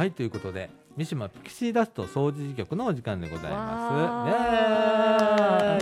はいということで三島ピクシーダスト掃除時局のお時間でございわ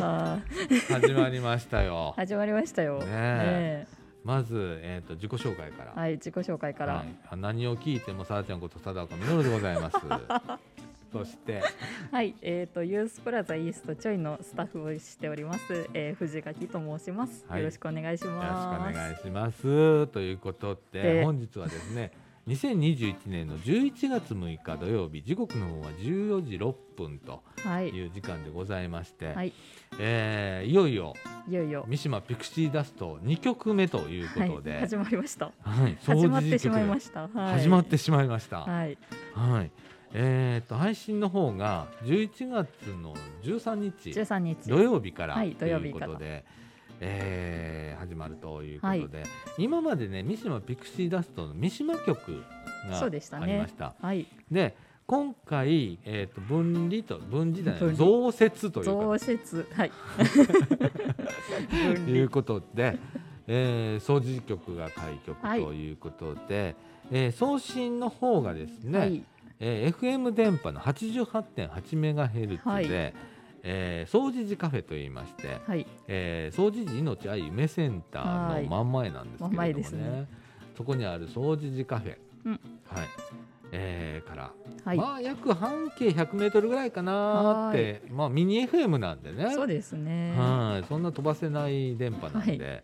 ます。始まりましたよ。始まりましたよ。ねねえまずえっ、と自己紹介から。はい、自己紹介から。はいあ何を聞いてもさあちゃんこと貞岡実でございます。そしてはい、えっ、とユースプラザイーストちょいのスタッフをしております、えー、藤垣と申します、はいよろしくお願いしよろしくます。お願いします。ということでで本日はですね2021年の11月6日土曜日時刻の方は14時6分とはい、いう時間でございまして、はい、えーいよいよいよいよ、三島ピクシーダスト2曲目というこはい、とで、始まりました。はい始まってしまいま曲した。はい、始まってしまいました。はい、はい。えっ、と配信の方が11月の13日。十三日。土曜日から、はいということで、えー始まるということで、今までね三島ピクシーダストの三島曲がそうでしたね。ありました。はい、で今回、えー、と分離と分離じゃない増設というか。増設、はい。分 離いうことで、えー、掃除局が開局はい。ということで、えー送信の方がですね、はい、えー FM 電波の88.8メガヘルツで、はいえー掃除時カフェといいまして、はい、えー掃除時命愛夢センターはいの真ん前なんですけれども真ん前でね,、すね。そこにある掃除時カフェ、うん。はい。えーから、はい。まあ約半径100メートルぐらいかなーって、まあミニ FM なんでね。そうですね。はい。そんな飛ばせない電波なんで、はい。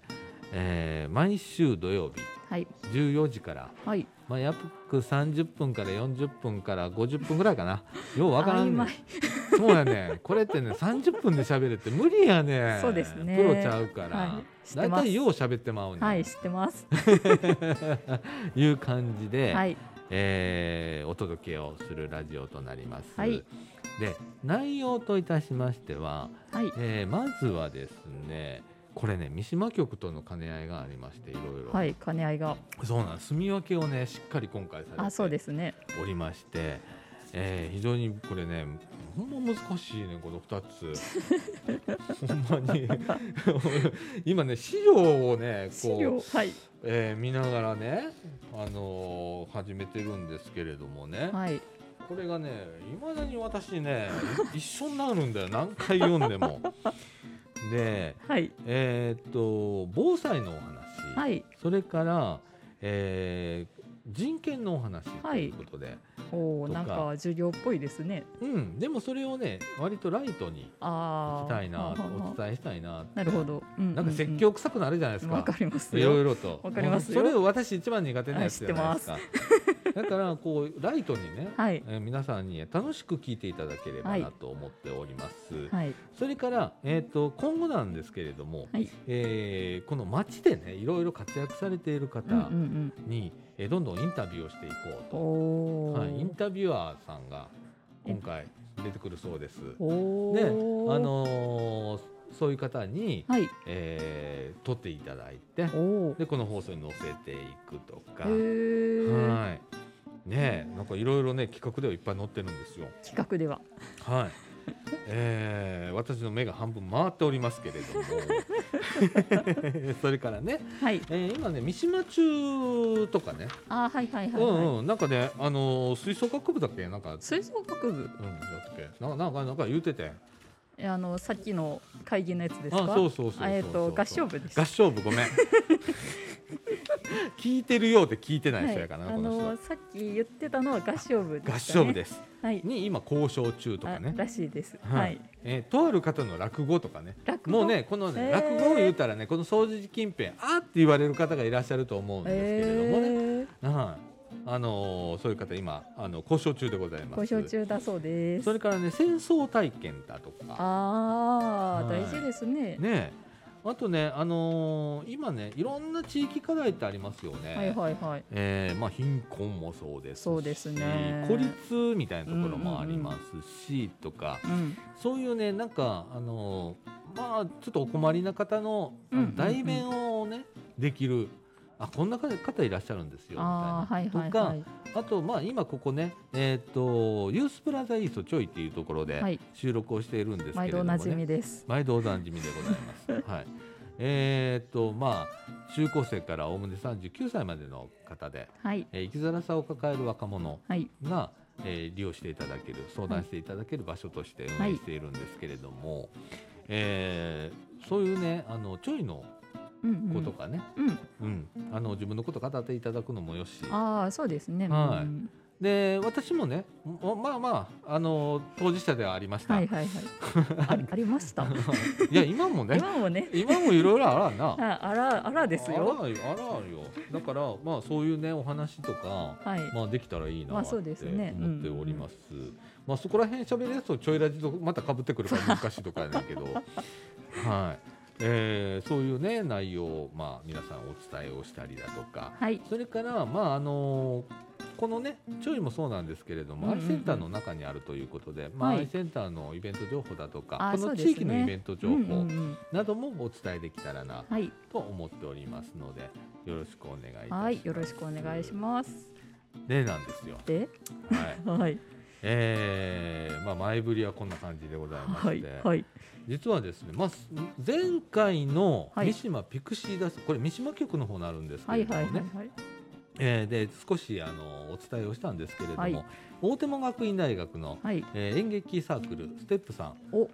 えー毎週土曜日。はい、14時から。はい。まあ、約30分から40分から50分ぐらいかな。ようわからんね。そうやね。これってね、30分で喋るって無理やね。そうですねプロちゃうから。はい、知っだいてます。たいよう喋ってまうね。はい、知ってます。いう感じで、はい、えーお届けをするラジオとなります。はいで、内容といたしましては、はい、えーまずはですね、これね、三島局との兼ね合いがありまして、いろいろ。はい、兼ね合いが。そうなんです。住み分けをね、しっかり今回されて。あ、そうですね。おりまして、えー非常にこれねほんま難しいねこの2つ ほんまに 今ね資料をね資こう、料はい、えー見ながらね、あのー始めてるんですけれどもね、はい、これがねいまだに私ね一緒になるんだよ何回読んでも。ではい、えーっと防災のお話、はい、それから、えー人権のお話ということで、おお、とか。なんか授業っぽいですね。うん、でもそれをね割とライトにああ。したいなお伝えしたいな。なるほど。うんなんか説教臭くなるじゃないですか、わかりますいろいよ。ろと。わかりますそれを私一番苦手なやつじゃないですかだからこうライトにね、はい、えー皆さんに楽しく聞いていただければはないと思っております、はい、それから、えー、と今後なんですけれども、はい。えーこの街でねいろいろ活躍されている方うんうんに、えーどんどんインタビューをしていこううん。と。はい、インタビュアーさんが今回出てくるそうです。で、あのーそういう方に、はい。えー撮っていただいて。でこの放送に載せていくとか。はいねえなんかいろいろね企画ではいっぱい載ってるんですよ。企画では。はい えー私の目が半分回っておりますけれども それからね、はい。えー今ね三島中とかね、あー、はい、はい、はい、うんはい。うん、なんかね、あのー吹奏楽部だっけ？なんか、吹奏楽部。うん、だっけ？なんかなんかなんか言うててえあの、さっきの会議のやつですか？あそうそうそうそうあえっと、合唱部です。合唱部ごめん 聞いてるようで聞いてないはい。人やからな、あこのさっき言ってたのは合唱部ですか、ね。合唱部です。はい。に今交渉中とかあねらしいです。ははい。い。えーとある方の落語とかね。落語？もうねこのね落語を言うたらねこの掃除時近辺あーって言われる方がいらっしゃると思うんですけれどもね、えはい。あのーそういう方今あの交渉中でございー、ます。交渉中だそうです。それからね戦争体験だとか。ああ、はい。大事ですね。ねあとね、あのー今ねいろんな地域課題ってありますよね。はいはいはい。えーまあ、貧困もそうですしそうですね孤立みたいなところもありますし、とかうん。そういうねなんか、あのーまあちょっとお困りな方のあのうんうんうん代弁をね、できるあこんな方いらっしゃるんですよみたいあなあ、はいはいとか、はい。あとまあ今ここねえっ、とユースプラザイーストちょいっていうところではい収録をしているんですけれ毎度おどもね、なじみです。毎度おなじみでございます。はい。えーっとまあ中高生からおおむね39歳までの方で、はいえー生きづらさを抱える若者はいが、えー利用していただける相談していただける場所として運営しているんですけれども、えーそういうねあのちょいの子とかね、うん。うん。あの自分のこと語っていただくのもよし。ああそうですね。はい。うんで私もねもまあまああの当事者ではありました。はいはいはい。あ ありました？いや今もね今もね。今もいろいろあらな。ああらあらですよ。あらよあらよ。だからまあそういうねお話とかはい。まあできたらいいなって思っております。まあそこら辺喋るやつとちょいラジとまた被ってくるから難しいとかやねんけど、はい。えーそういうね内容をまあ皆さんお伝えをしたりだとか、はい。それからまああのこのねちょいもそうなんですけれども、うんうんうん。アイセンターの中にあるということで、まあ、はい。アイセンターのイベント情報だとかあこの地域のイベント情うん報などもお伝えできたらなはい。と思っておりますのでよろしくお願いいたします。はいよろしくお願いします。でなんですよ。で？はい。はいえー、まあ前振りはこんな感じでございまして、はいはい。実はですね、まあす前回のはい。三島ピクシーダス、これ三島局の方になるんですけはいれどもね、はいはいはいえーで少しあのお伝えをしたんですけれども、はい。大手門学院大学の、はい。えー演劇サークルステップさん、お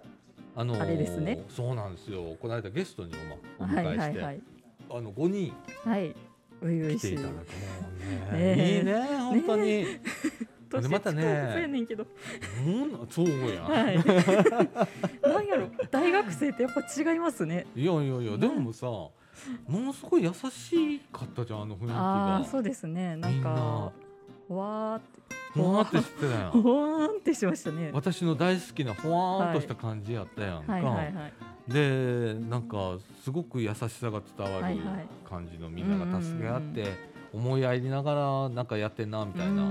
あのーあれですね。そうなんですよ。この間ゲストにお,、ま、おはい迎えして、はいはいあの五人はい。来ていただくもうね。ねえ。いいね本当に。年でまたね。そうやねんけど。うん、そうや。はい。なんやろ大学生ってやっぱ違いますね。いやいやいや、でもさ、ものすごい優しかったじゃん、あの雰囲気が。そうですね。なんかわーって。ふわーってしてたやん。ほわーんってしましたね。私の大好きなふわーんとした感じやったやんか。はい。はいはいで、なんかすごく優しさが伝わる感じのみんなが助け合って、思いやりながらなんかやってんなみたいな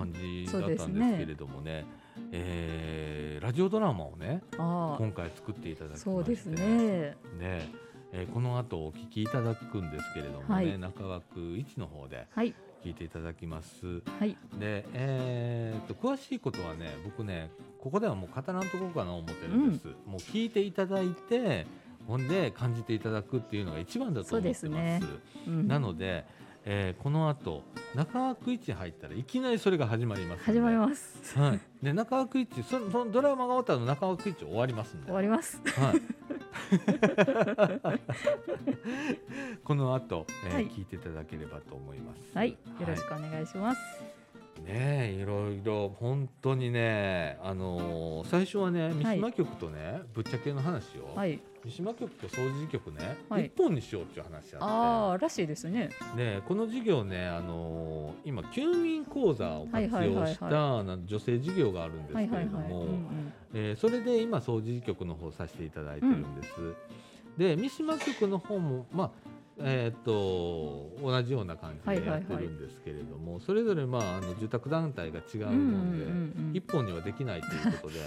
感感じだったんですけれどもね。えーラジオドラマをねあ今回作っていただきまして。あそうですね。ね。えーこの後お聞きいただくんですけれどもね、はい。中枠1の方ではい。聞いていただきます。はい。で、えー、と詳しいことはね僕ねここではもう語らんとこうかな思ってるんです、もう聞いていただいてほんで感じていただくっていうのが一番だと思ってます。すね。うん。なので、えーこの後中枠1入ったらいきなりそれが始まります始まります。はい、で中枠1そのそのドラマが終わったら中枠1終わりますんで。終わります。はい。この後、えーはい。聞いていただければと思います。はい。よろしくお願いします。ねえいろいろ本当にねあのー最初はね三島局とね、ぶっちゃけの話を、はい三島局と掃除局ね、はい。一本にしようっていう話あああらしいですね。ねこの事業ねあのー今休眠講座を活用したな女性事業があるんですけれどもそれで今掃除局の方させていただいてるんです。で三島局の方もまあえー、と同じような感じでやってるんですけれども、それぞれ、まあ、あの住宅団体が違ううんうんので、うん。一本にはできないということで、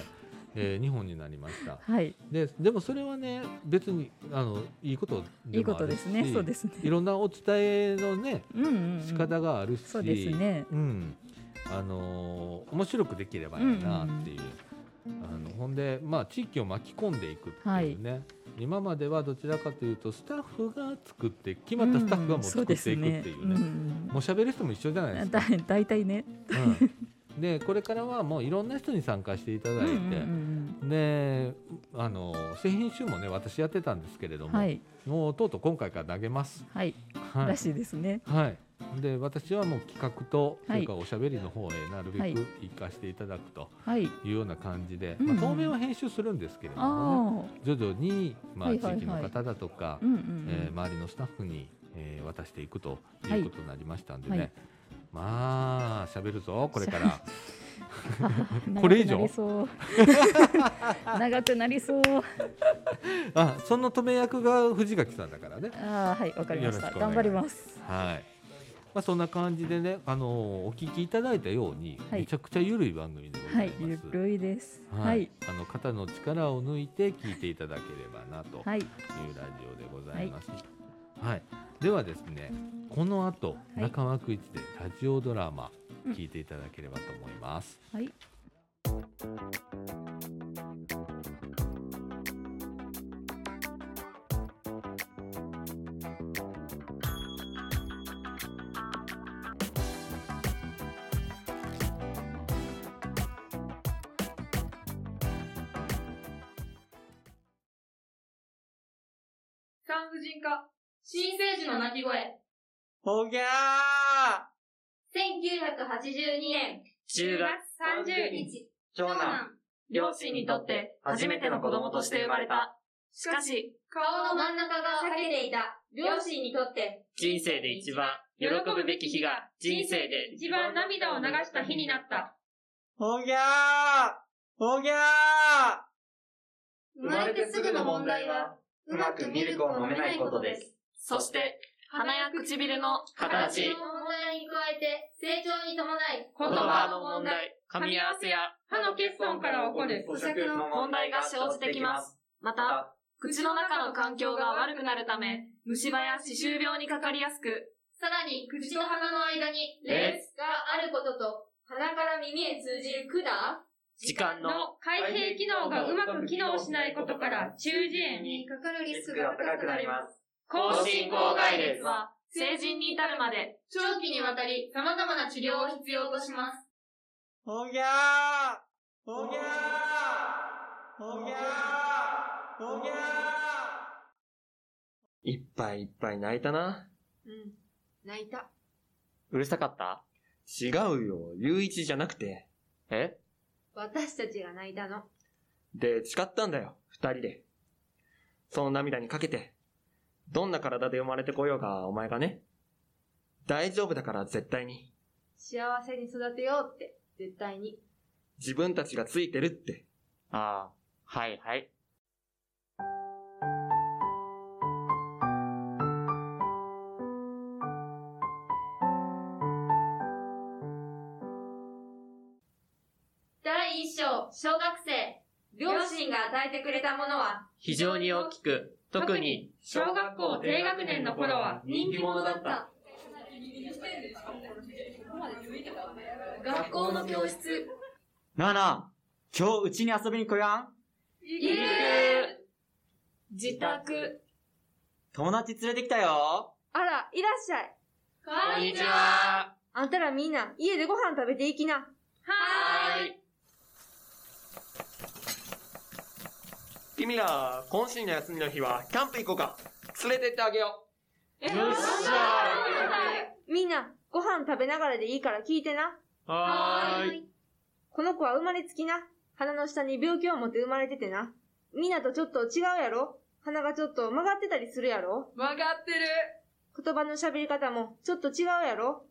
え2本になりました。はい。ででもそれはね別にあのいいことでいいこもあるしとですね。そうですね。いろんなお伝えのねうんうんうん。仕方があるし、そうですね。うん、あのー面白くできればいいなっていう、あのほんで、まあ、地域を巻き込んでいくっていうね、今まではどちらかというとスタッフが作って決まったスタッフがもう作っていくっていうね,、もう喋る人も一緒じゃないですか。だ大体ね。うん、でこれからはもういろんな人に参加していただいて、うんうんであの製品集もね私やってたんですけれども、うんはい。もうとうとう今回から投げます。はい。はい。らしいですね。はい。で私はもう企画とそはい。れからおしゃべりの方へなるべはい。く生かしていただくとはい。いうような感じで、うんまあ、当面は編集するんですけれども、ね、徐々に、まあ、地はいはいはい。域の方だとか、うんうんうん。えー周りのスタッフに、えー渡していくとはい。いうことになりましたんでね、はいまあしゃべるぞ これから。あ これ以上？長くなりそう。あその止め役が藤垣さんだからね。ああはいわかりました。頑張ります。はい。まあ、そんな感じでね、あのお聞きいただいたように、はい。めちゃくちゃゆるい番組でござはいいます。ゆるいです。ははい。い、あの肩の力を抜いて聞いていただければなとい。うはいラジオでございます。はい、はい、ではですねこの後、は、中枠一でラジオドラマ聞いていただければと思います。はい。産婦人科。新生児の泣き声。ほぎゃ1982年10 10月30日、長男、両親にとって初めての子供として生まれた。しかし、顔の真ん中が裂けていた両親にとって、人生で一番喜ぶべき日が人生で一番涙を流した日になった。ほぎゃほぎゃ生まれてすぐの問題は、うまくミルクを飲めないことです。そして、鼻や唇の形。の問題に加えて、成長に伴い、言葉の問題、噛み合わせや歯の欠損から起こる咀嚼の問題が生じてきます。また、口の中の環境が悪くなるため、虫歯や歯周病にかかりやすく、さらに口と鼻の間にレースがあることと、鼻から耳へ通じる管時間の開閉機能がうまく機能しないことから、中耳炎にかかるリスクが高くなります。口唇口外裂は、成人に至るまで、長期にわたり様々な治療を必要とします。ほぎゃほぎゃほぎゃほぎゃいっぱいいっぱい泣いたな。うん。泣いた。うるさかった？違うよ。ゆういちじゃなくて。え？私たちが泣いたの。で、誓ったんだよ。二人で。その涙にかけて。どんな体で生まれてこようが、お前がね。大丈夫だから絶対に。幸せに育てようって、絶対に。自分たちがついてるって。ああ、はいはい。第一章、小学生。両親が与えてくれたものは、非常に大きく、特に、小学校低学年の頃は人気者だった。学校の教室。なあなあ、今日うちに遊びに来やん？いる自宅。友達連れてきたよ。あら、いらっしゃい。こんにちは。あんたらみんな、家でご飯食べていきな。はーい。君ら、今週の休みの日は、キャンプ行こうか。連れてってあげよよっしゃみんな、ご飯食べながらでいいから聞いてな。う。はーい。この子は生まれつきな。鼻の下に病気を持って生まれててな。みんなとちょっと違うやろ鼻がちょっと曲がってたりするやろ曲がってる。言葉の喋り方もちょっと違うやろ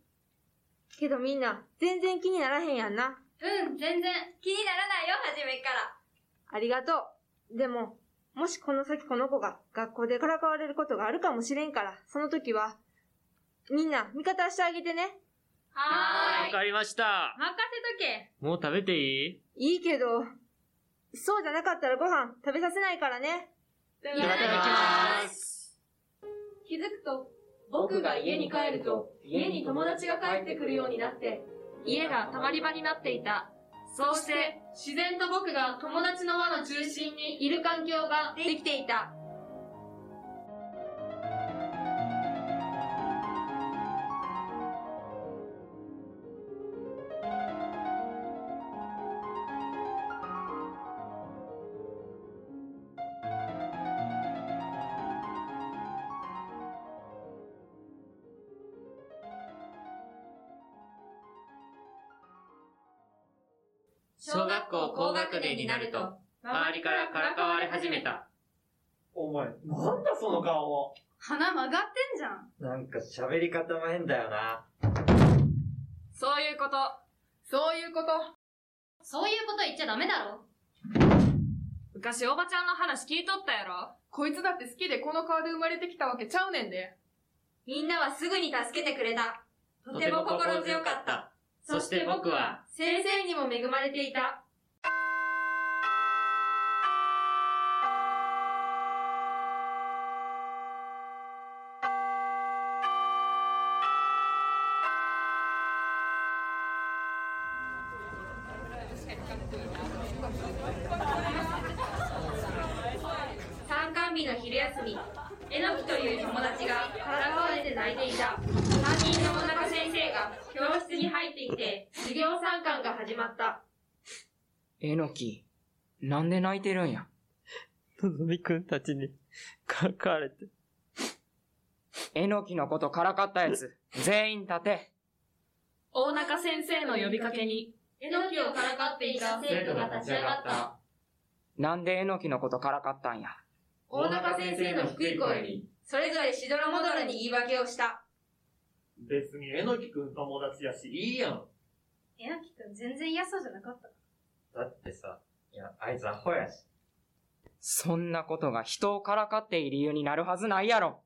けどみんな、全然気にならへんやんな。うん、全然。気にならないよ、初めから。ありがとう。でも、もしこの先この子が学校でからかわれることがあるかもしれんから、その時は、みんな味方してあげてね。はーい。わかりました。任せとけ。もう食べていい？いいけど、そうじゃなかったらご飯食べさせないからね。いただきます。気づくと、僕が家に帰ると、家に友達が帰ってくるようになって、家が溜まり場になっていた。そうして、自然と僕が友達の輪の中心にいる環境ができていた。小学校高学年になると、周りからからかわれ始めた。お前、なんだその顔。鼻曲がってんじゃん。なんか喋り方も変だよな。そういうこと。そういうこと。そういうこと言っちゃダメだろ。昔おばちゃんの話聞いとったやろこいつだって好きでこの顔で生まれてきたわけちゃうねんで。みんなはすぐに助けてくれた。とても心強かった。そして僕は、先生にも恵まれていた。なんで泣いてるんや？のぞみくんたちに、からかわれて、えのきのことからかったやつ、全員立て。大中先生の呼びかけに、えのきをからかっていた生徒が立ち上がった。なんでえのきのことからかったんや？大中先生の低い声に、それぞれしどろもどろに言い訳をした。別にえのきくん友達やし、いいやん。えのきくん全然嫌そうじゃなかった。だってさ、いや、あいつアホやし。そんなことが人をからかっていい理由になるはずないやろ。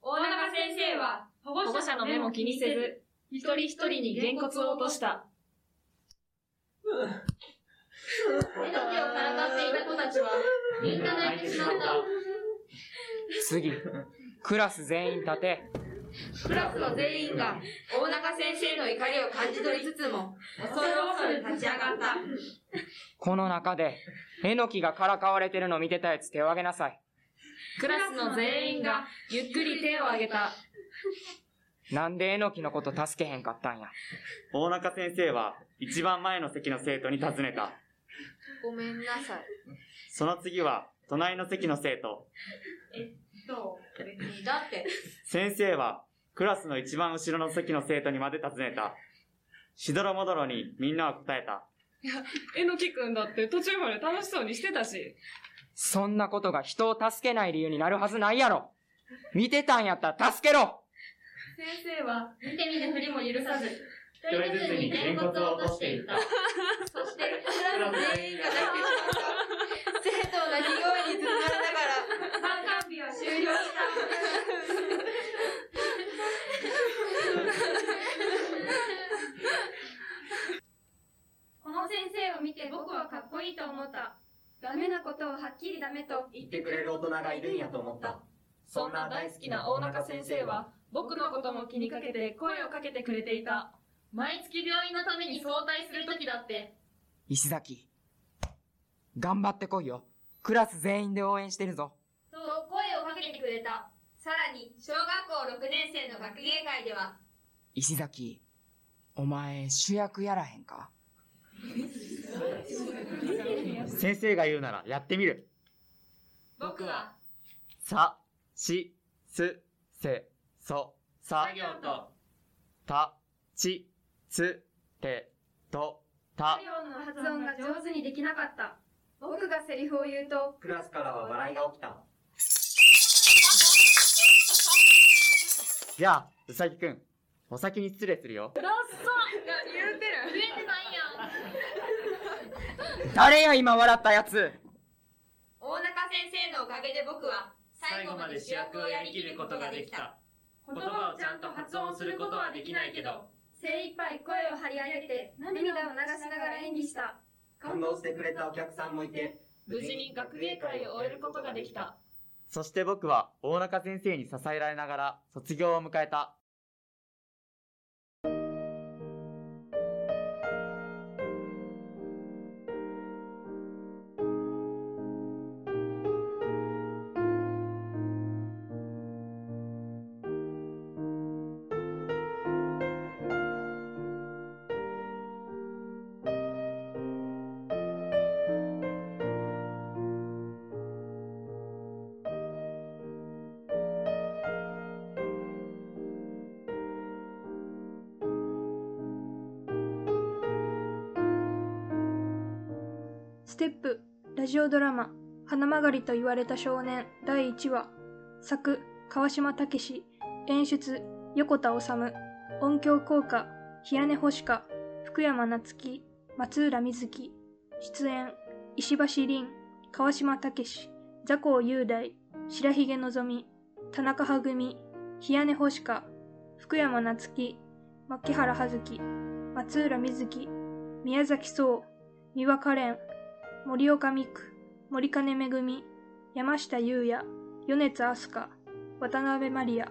大中先生は保護者の目も気にせず、一人一人にげんこつを落とした。えのきをからかっていた子たちは、みんな泣いてしまった。次、クラス全員立て。クラスの全員が大中先生の怒りを感じ取りつつも、恐る恐る立ち上がった。この中で、えのきがからかわれてるの見てたやつ手を挙げなさい。クラスの全員がゆっくり手を挙げた。なんでえのきのこと助けへんかったんや。大中先生は一番前の席の生徒に尋ねた。ごめんなさい。その次は隣の席の生徒。そう、別に。だって、先生はクラスの一番後ろの席の生徒にまで尋ねた。しどろもどろにみんなは答えた。えのきくんだって途中まで楽しそうにしてたし。そんなことが人を助けない理由になるはずないやろ。見てたんやったら助けろ先生は見て見ぬふりも許さず、一人ずつにげんこつを落としていった。そして、クラス全員が泣いてしまった。生徒の泣き声に包まれながら、参観日は終了した。この先生を見て僕はかっこいいと思った。ダメなことをはっきりダメと言ってくれる大人がいるんやと思った。そんな大好きな大中先生は僕のことも気にかけて声をかけてくれていた。毎月病院のために早退する時だって、石崎。頑張ってこいよ。クラス全員で応援してるぞ。と声をかけてくれた。さらに、小学校6年生の学芸会では、石崎、お前主役やらへんか？先生が言うならやってみる。僕はさ、し、す、せ、そ、さ作、業とた、ち、つ、て、と、た作。業の発音が上手にできなかった。僕がセリフを言うと、クラスからは笑いが起きた。じゃあ、うさぎくん、お先に失礼するよ。ダッサ言うてる言えてないやん誰や今笑ったやつ大中先生のおかげで僕は、最後まで主役をやりきることができた。言葉をちゃんと発音することはできないけど精一杯声を張り上げて、涙を流しながら演技した。感動してくれたお客さんもいて、無事に学芸会を終えることができたそして僕は大中先生に支えられながら卒業を迎えた。ステップラジオドラマ「花曲がりと言われた少年」第1話作川島武史演出横田治音響効果冷根星香福山夏樹松浦瑞希出演石橋凛川島武史座高雄大白ひげのぞみ田中は組冷根星香福山夏樹牧原葉月松浦瑞希宮崎壮三輪カレ森岡美久、森金恵、山下優也、米津飛鳥、渡辺マリア。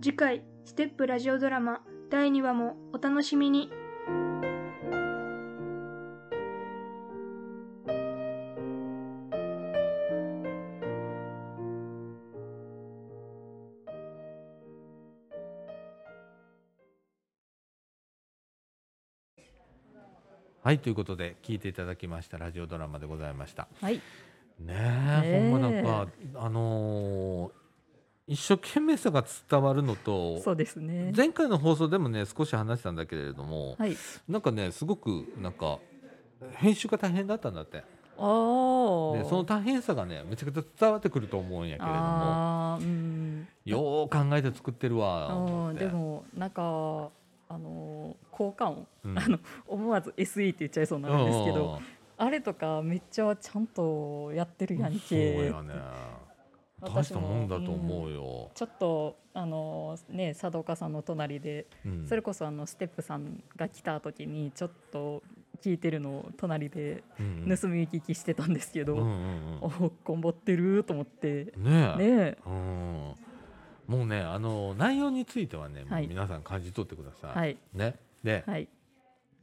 次回、ステップラジオドラマ第2話もお楽しみに。はいということで聞いていただきましたラジオドラマでございました。はい。ねえ、ほんまなんかあのー一生懸命さが伝わるのとそうですね。前回の放送でもね少し話したんだけれども、はい。なんかねすごくなんか編集が大変だったんだって。であー。その大変さがねめちゃくちゃ伝わってくると思うんやけれどもうん。よー考えて作ってるわでもなんかあの効果音、うん。あの思わず SE って言っちゃいそうなんですけうんうん。うんどあれとかめっちゃちゃんとやってるやんそうけやね。大したもんだと思うよ、ちょっとあのね佐藤岡さんの隣で、うん。それこそあのステップさんが来た時にちょっと聞いてるのを隣でうんうん。盗み聞きしてたんですけど、うんうんうん。おこんぼってると思って。ねえ。ねうんもうねあの内容についてはね、はい。皆さん感じ取ってください、はい。ね。で、はい。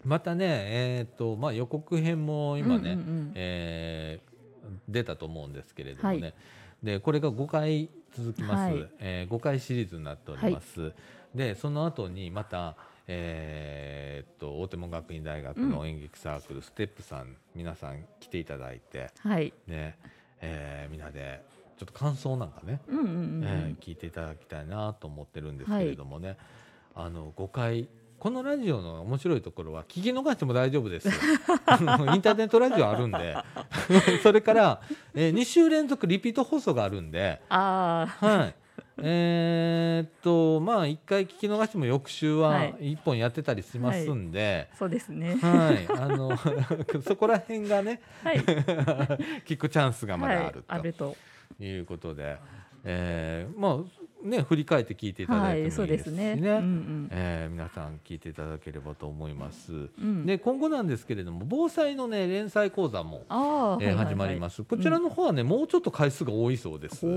またねえっ、とまあ予告編も今ね、うんうんうんえー出たと思うんですけれどもね、はい。でこれが5回続きます、はい。え5回シリーズになっております、でその後にまたえーっと大手門学院大学の演劇サークル、ステップさん皆さん来ていただいて、はい。ねえーみんなでちょっと感想なんかね、うんうんうんうん。えー聞いていただきたいなと思ってるんですけれどもね、あの5回このラジオの面白いところは聞き逃しても大丈夫です インターネットラジオあるんで。それから、え2週連続リピート放送があるんで。あはい。えーっとまあ1回聞き逃しても翌週ははい。1本やってたりしますんで、そうですね。はい、あのそこら辺がね、はい。聞くチャンスがまだあるはい、あるとということで、えーまあね振り返って聞いていただいてもいいですしね,、はいそうですねうんうんえー皆さん聞いていただければと思います。んで今後なんですけれども防災のね連載講座も、あーはいはいはいえー始まります。こちらの方はね、もうちょっと回数が多いそうです。はい、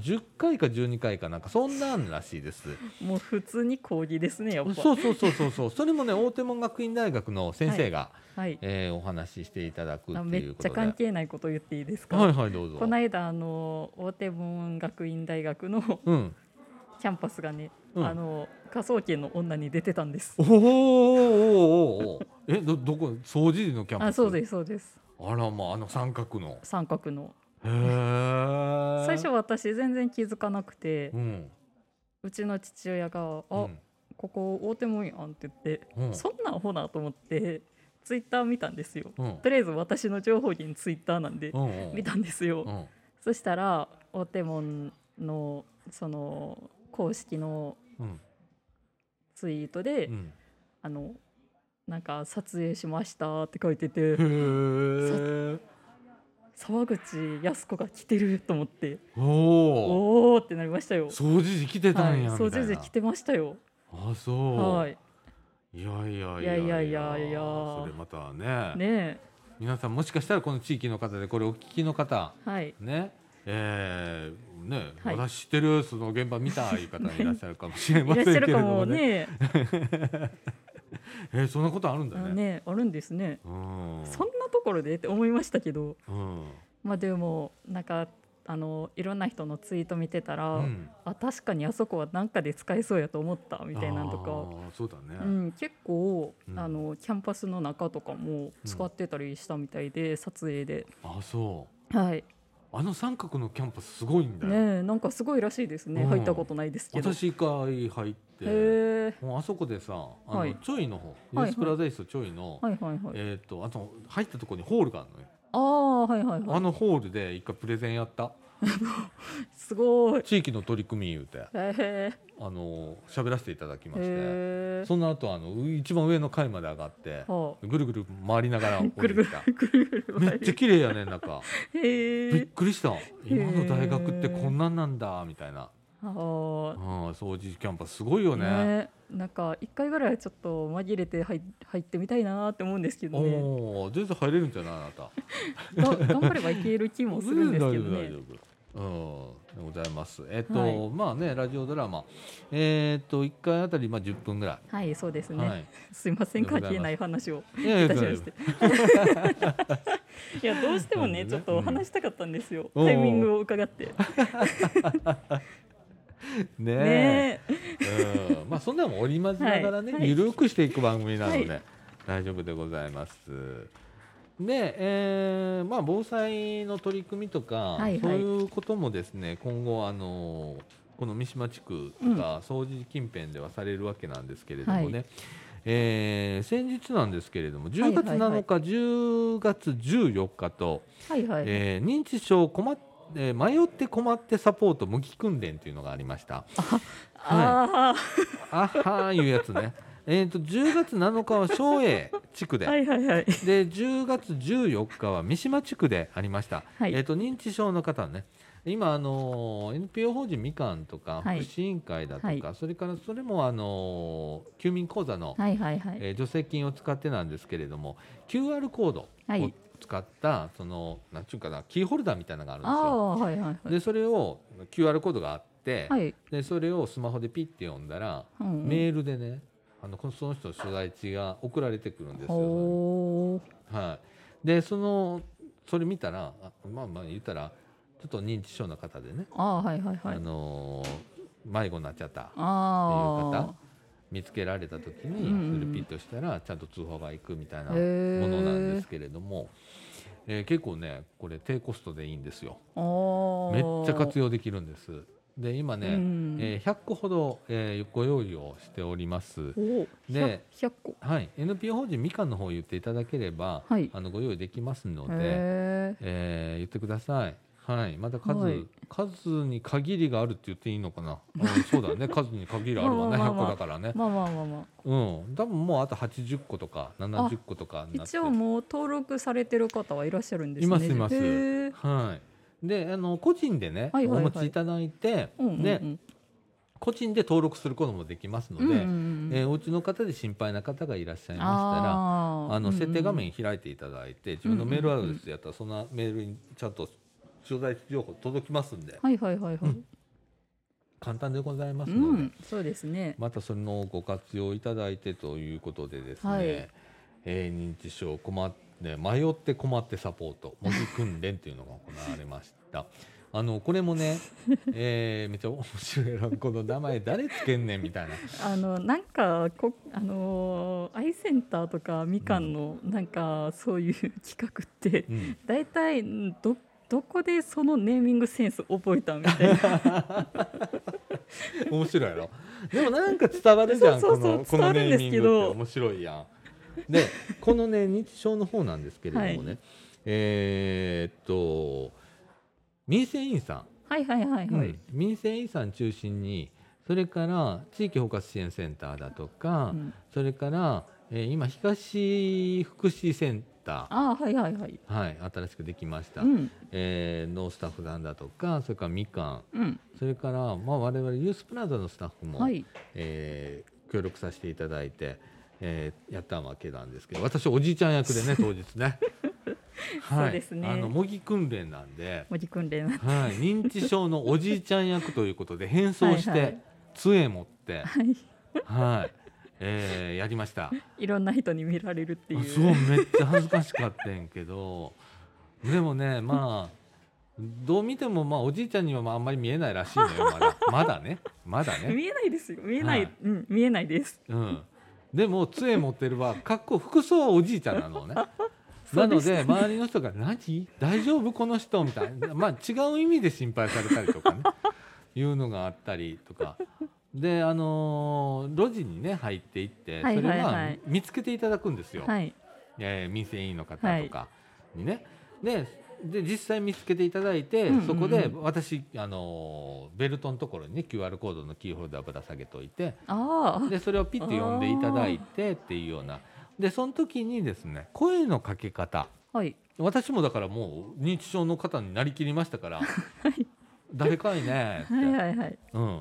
10回か12回かなんかそんなんらしいです。もう普通に講義ですねやっぱそうそうそうそうそう。それもね大手門学院大学の先生が、はいえーお話ししていただくっていうことで。ちゃ関係ないこと言っていいですか？はいはいどうぞこの間あの追手門学院大学のうん。キャンパスがね、うん。あの科捜研の女に出てたんです。おーおーおーえどどこ？総持寺のキャンパス？あそうですそうです。あらまああの三角の。三角の。へえ最初私全然気づかなくて、ううんちの父親が「あ、うん。ここ追手門やん」って言って、うんそんなんほなと思ってツイッター見たんですよ、うん。とりあえず私の情報源ツイッターなんで見たんですよ、うん。そしたら大手門のその公式のうん。ツイートで、うん。あのなんか撮影しましたって書いてて沢口靖子が来てると思って。おおってなりましたよ。掃除時来てたんやはい、掃除時来てましたよ。あそう。はい。いやいやいや。いやいやいやいや。それまたね。ね。皆さんもしかしたらこの地域の方でこれお聞きの方。はい。ね。えー、ね、はい私知ってるその現場見たいう方いらっしゃるかもしれいませんけれどもね。えー、そんなことあるんだね。あねあるんですねうん。そんなところでって思いましたけどうん。まあでもなんかあのいろんな人のツイート見てたら、うんあ確かにあそこは何かで使えそうやと思ったみたいなんとかそうだね。うん、結構、うんあのキャンパスの中とかも使ってたりしたみたいで、撮影であ、そう。はいあの三角のキャンパスすごいんだよ。ねえなんかすごいらしいですね、うん入ったことないですけど私一回入って。もうあそこでさ、あの、はいちょいの方、ユはいースプラザイストちょいの、はいはいはいえっ、と、あと入ったところにホールがあるのよ。ああはいはいはいあのホールで一回プレゼンやった。すごい地域の取り組み言うて、あの喋らせていただきまして。その後あのう一番上の階まで上がって、はぐるぐる回りながら 降りてきた。めっちゃ綺麗やね中。へびっえくりした。今の大学ってこんなんなんだみたいな。あうん、あ掃除キャンパスすごいよね。ねなんか一回ぐらいちょっと紛れて入入ってみたいなって思うんですけどね。おお、全然入れるんじゃないあなた。が頑張ればいける気もするんですけどね。大丈夫大丈夫。うん、でございます。えっと、はい。まあね、ラジオドラマ、えっと一回あたりまあ10分ぐらい。はいそうですね、はい。すいません関係ない話を。いやいやいたしまして。いやどうしてもねちょっとお話したかったんですよ、うん。タイミングを伺って ねねえ。うん、まあそんなのも織り交ぜながらね、はいはい。ゆるくしていく番組なので、はい。大丈夫でございます。で、えーまあ、防災の取り組みとか、はいはい。そういうこともですね今後あのこの三島地区が掃除近辺ではされるわけなんですけれどもね、はい。えー先日なんですけれども10月はいはい。はい7日、10月14日と、はいはい。えー認知症困っえー迷って困ってサポート模擬訓練というのがありました。ああは。ー。いうやつね。えー、と10月7日は松栄地区で、あ、はいはいはい。で10月14日は三島地区でありました、はい。えー、と認知症の方ね今、あのー NPO 法人みかんとか、はい福祉委員会だとか、はいそれからそれも、あのー休民口座の、はいはいはい。えー助成金を使ってなんですけれども QR コードをはい使った、そのなんちゅうかなキーホルダーみたいなのがあるんあですよ。あ、はいはいはい。でそれを QR コードがあって、はい。でそれをスマホでピッて読んだら、うんうんメールでねあのその人の所在地が送られてくるんですよ。はい、でそのそれ見たらあまあまあ言ったらっと認知症の方でね、ああ、はいはいはいあ。のー迷子になっちゃったっていうあ方見つけられた時にそれピッとしたらちゃんと通報が行くみたいなものなんですけれども、えー結構ねこれ低コストでいいんですよ。めっちゃ活用できるんです。で今ね、うんえー100個ほど、えーご用意をしております。おで100個。はい、NPO 法人みかんの方言っていただければ、はいあのご用意できますので。えー言ってください。はい、まだ数、はい。数に限りがあるって言っていいのかな？うん、そうだね、数に限りあるわね、100まあまあまあ。個だからね。まあまあまあまあ。うん、多分もうあと80個とか70個とかになって。一応もう登録されてる方はいらっしゃるんですね。いますいます。はい。で、あの個人でね、はいはいはい。お持ちいただいて、うんうんうん。で、個人で登録することもできますので、うんうんうんえーお家の方で心配な方がいらっしゃいましたら、あのうんうん。設定画面開いていただいて、自分のメールアドレスやったらそんなメールにちゃんと所在地情報届きますんで、はいはいはいはい。簡単でございますうので、ん、そうですね。またそのご活用いただいてということでですね、はいえー認知症困って迷って困ってサポート模擬訓練というのが行われました。あのこれもね、えーめっちゃ面白いなこの名前誰つけんねんみたいな。あのなんかこあのーアイセンターとかみかんのなんかそういう企画ってうんだいたいどどこでそのネーミングセンス覚えたみたいな。面白いやろでもなんか伝わるじゃんそうそうそうこのこのネーミングって。面白いやん。で このね認知症の方なんですけれどもね、はい。えーっと民生委員さん、はいはいはいはい。うん。民生委員さん中心にそれから地域包括支援センターだとか、うん。それから、えー今東福祉センターあーはいはいはい。はい、新しくできました、うん。えーのスタッフさんだとかそれからみかん。うん。それから、まあ、我々ユースプラザのスタッフも、はい。えー協力させていただいて、えーやったわけなんですけど私おじいちゃん役でね 当日ね。そうですね。あの模擬訓練なんで、模擬訓練。はい、認知症のおじいちゃん役ということで 変装して、はいはい杖持って、はい。はいえーやりました。いろんな人に見られるっていう。そうめっちゃ恥ずかしかったんやけど。でもね まあどう見てもまあおじいちゃんにはまああんまり見えないらしいのよまだ。まだね。まだね、見えないですよ。見えない。はい。うん見えないです。うん、でも杖持ってるは格好服装はおじいちゃんなのね。そなので周りの人が「何？大丈夫この人」みたいな。まあ違う意味で心配されたりとかね。いうのがあったりとかであのー路地にね入っていってそはいれははいはい見つけていただくんですよ。はい。えー民生委員の方とかにね。でで実際見つけていただいて、うんうんうんそこで私、あのーベルトのところにね QR コードのキーホルダーぶら下げといて。でそれをピッて読んでいただいてっていうようなでその時にですね声のかけ方はい。私もだからもう認知症の方になりきりましたから「誰かいね」って、はいはいはい。うん、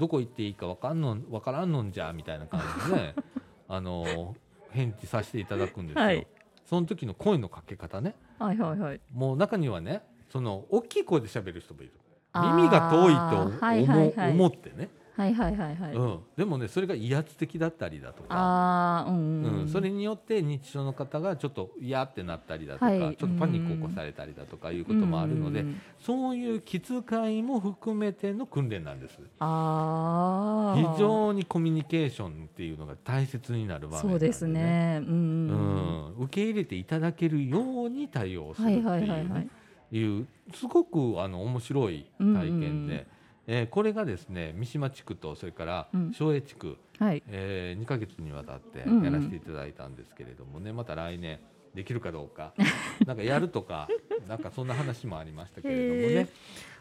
どこ行っていいかわかんのわからんのんじゃみたいな感じで あの返事させていただくんですよ。はい。その時の声のかけ方ね。はいはいはい。もう中にはねその大きい声で喋る人もいる。耳が遠いと思,、はいはいはい。思ってねはいはいはいはい。うん、でもねそれが威圧的だったりだとか、ああ、うんうんう、うん。ん。それによって認知症の方がちょっと嫌ってなったりだとか、はい。ちょっとパニックを起こされたりだとかいうこともあるので、うんそういう気遣いも含めての訓練なんです。ああ。非常にコミュニケーションっていうのが大切になる場面なんそうですね。うん受け入れていただけるように対応するっていう,、はいはいはいはい。いうすごくあの面白い体験で、うんうんうんえーこれがですね三島地区とそれからうん松江地区、はい。えー、2ヶ月にわたってうんうんやらせていただいたんですけれどもね、また来年できるかどうか なんかやるとかなんかそんな話もありましたけれどもね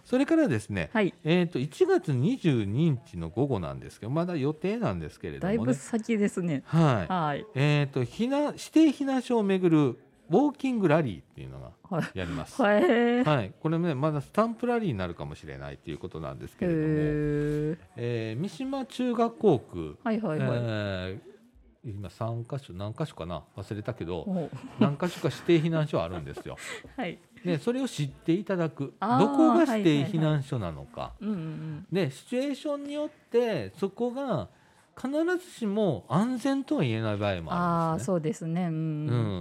それからですね、はい。えー、と1月22日の午後なんですけどまだ予定なんですけれどだいぶもね先ですね。はいはい。えー、と避難指定避難所をめぐるウォーキングラリーっていうのがはい。やります。へえ。はい、これねまだスタンプラリーになるかもしれないということなんですけれども、へえ。えー三島中学校区、はいはいはい。えー今3箇所何箇所かな？忘れたけどお何箇所か指定避難所あるんですよ。はい。でそれを知っていただくどこが指定はいはいはい避難所なのか。でシチュエーションによってそこが必ずしも安全とは言えない場合もあるんですね。そうですね。うん。う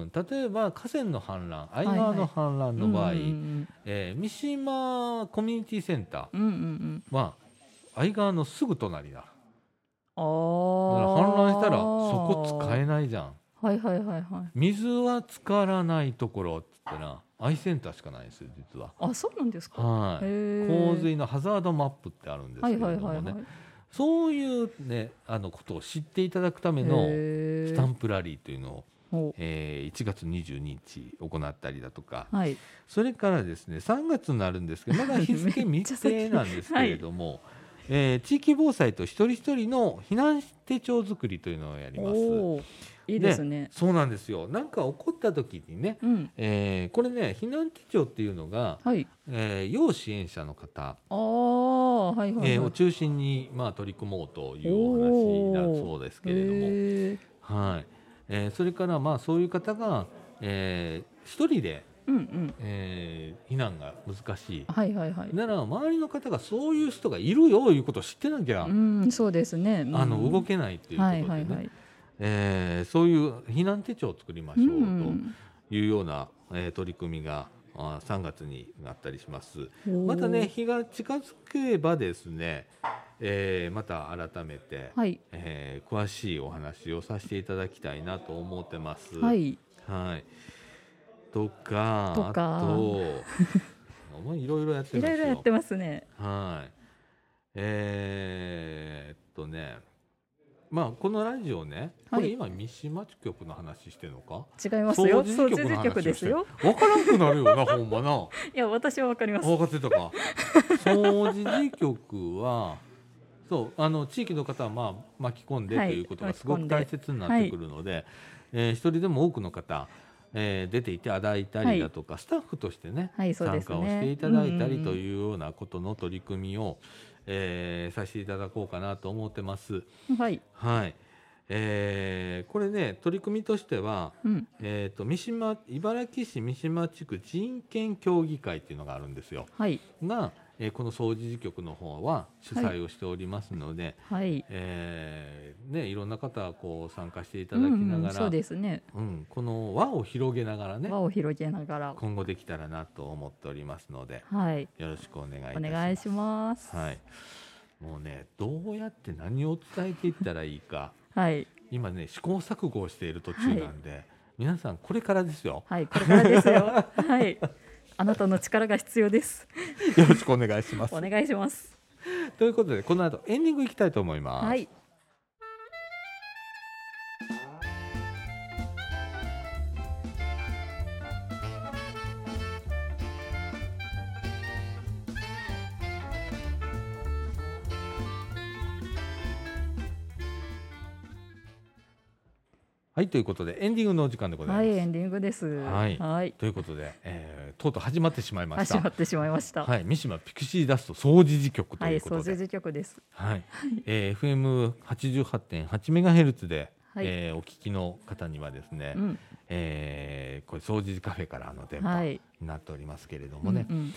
ん、例えば河川の氾濫相川の氾濫の場合、うんうんえー三島コミュニティセンタうん。うんうんうん。ーは相川のすぐ隣だああ。氾濫したらそこ使えないじゃんはいはいはいはい。水は浸からないところっつってなアイセンターしかないんですよ実は。あ、そうなんですか。はい。洪水のハザードマップってあるんですけはいれどもね、はいはいはい。そういうねあのことを知っていただくためのスタンプラリーというのを、ほえー1月22日行ったりだとかうはい。それからですね3月になるんですけどまだ日付未定なんですけれども、えー地域防災と一人一人の避難手帳作りというのをやります。いいですね。そうなんですよなんか起こった時にね、うん。えーこれね避難手帳っていうのが、はい。えー要支援者の方、ああ、はいはいはい。えーを中心に、まあ、取り組もうというお話だそうですけれども、はいえーそれからまあそういう方が、えー一人で、うんうん。えー避難が難しい。はいはいはい。なら周りの方がそういう人がいるよいうことを知ってなきゃ、うん、そうですね。うんあの動けないっていうことでね、はいはいはい。えーそういう避難手帳を作りましょううんというような、えー取り組みがあ3月になったりします。またね日が近づけばですね、えーまた改めて、はいえー詳しいお話をさせていただきたいなと思ってます。はい。はいとかとかあと いろいろやっていますよ。ろいろやってますね。はい。えー、っとね、まあこのラジオね、こはいれ今三島局の話してるのか？違いますよ。掃掃除の話局ですよ。わからんくなるよな、ほんまな。いや、私はわかります。分かってたか。掃除事局は。そうあの地域の方はまあ巻き込んでとはいいうことがすごく大切になってくるので、えー一人でも多くの方、えー出ていただいたりだとか、スタッフとしてね、はい参加をしていただいたりというようなことの取り組みを、えーさせていただこうかなと思ってます。はい。はい。えーこれね取り組みとしては、うん。えっ、と三島茨城市三島地区人権協議会っていうのがあるんですよ。はい。が、えーこの掃除事局の方は主催をしておりますので、はい。えーねいろんな方がこう参加していただきうんながら、うんそうですね。うんこの輪を広げながらね輪を広げながら。今後できたらなと思っておりますので、はい。よろしくお願いいたしおます。願いします。はい。もうねどうやって何を伝えていったらいいかはい。今ね試行錯誤をしている途中なんで、皆さんこれからですよ。はい。これからですよ。はい。あなたの力が必要です。よろしくお願いします。お願いします。ということでこの後エンディングいきたいと思います。はい。はいということでエンディングのお時間でございます。はい、エンディングです。はいはい。ということで、えーとうとう始まってしまいました。始まってしまいました。はい、三島ピクシーダスト掃除時局とはいい、うことで、掃除時局です。はい、えー FM 88.8メガヘルツで、はいえーお聞きの方にはですね、うんえーこれ掃除時カフェからの電波はいになっておりますけれどもね、うんうん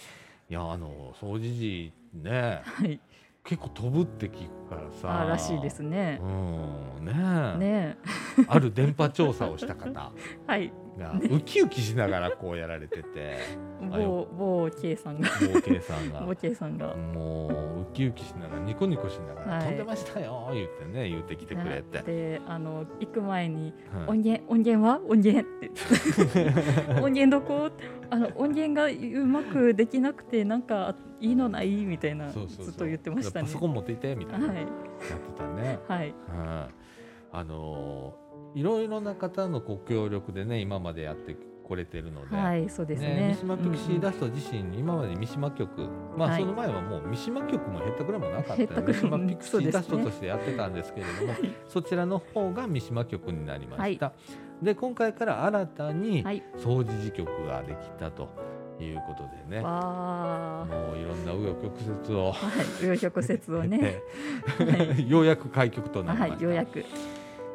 いやあの掃除時ね、はい。結構飛ぶって聞くからさ。あらしいですね。うん。ねえ。ね ある電波調査をした方。はい。がウキウキしながらこうやられてて。某某 K さんが。某 K さんが。某 K さんが。もうウキウキしながらニコニコしながら、はい。飛んでましたよ言ってね言ってきてくれて、であの行く前にはい。音源音源は？音源って。音源どこ？あの音源がうまくできなくてなんかいいのないみたいなずっと言ってましたね。パソコン持っていてみたいな、はい。やってたね。はい。はい。あのーいろいろな方のご協力でね今までやってこれてるので、はいそうですね。三島ピクシーダスト自身、今まで三島局。まあ、はい。その前はもう三島局もへったくれもなかった三島ピクシーダストとしてやってたんですけれどもそ,、ちらの方が三島局になりました、で今回から新たにはい。総持寺局ができたということでね、わあ。もういろんな紆余曲折を、はい。紆余曲折をね。ようやく開局となりました、はい。ようやく。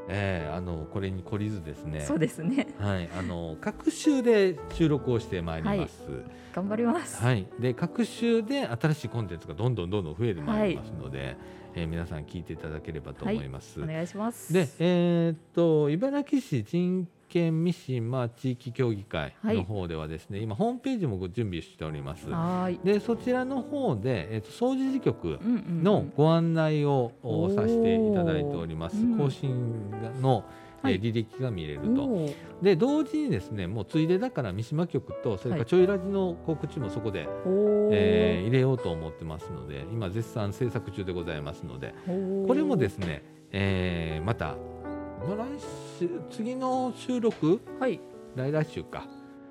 ええあのこれに懲りずですね。そうですね。はい、あの各週で収録をしてまいります。頑張ります。はい、で各週で新しいコンテンツがどんどんどんどん増えてまいりますので、えー皆さん聞いていただければと思います。お願いしますで、えーっと茨城市人権三島地域協議会の方ではですね、今ホームページもご準備しております。はいでそちらの方で、えーっと総除事局のご案内を、させていただいております。うん更新の、えーはい。履歴が見れると。で同時にですねもうついでだから三島局とそれからちょいラジの告知もそこで、おー。えー入れようと思ってますので今絶賛制作中でございますのでこれもですね、えーまたまあ来週次の収録、はい。来来週か。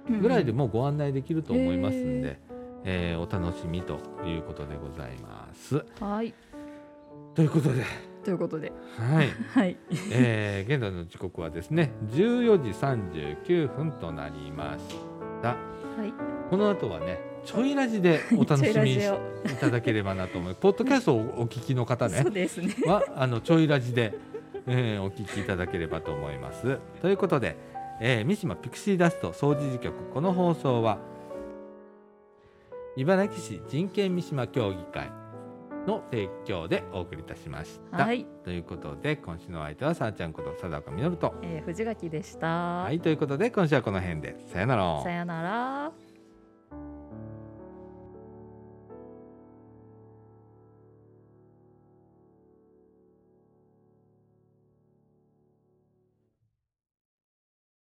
うんうん。ぐらいでもうご案内できると思いますんで、へえーお楽しみということでございます。はい。ということで。ということで。はい、はい。えー現在の時刻はですね14時39分となりました。はい。この後はねちょいラジでお楽しみいただければなと思います。ポッドキャストをお聞きの方ね。そうですね。はあのちょいラジで、えーお聞きいただければと思います。ということで、えー三島ピクシーダスト総除事局この放送は茨城市人権三島協議会の提供でお送りいたしました。はいということで今週のお相手はさあちゃんこと貞岡実と。えー藤垣でしたはいということで今週はこの辺でさよなら。さよなら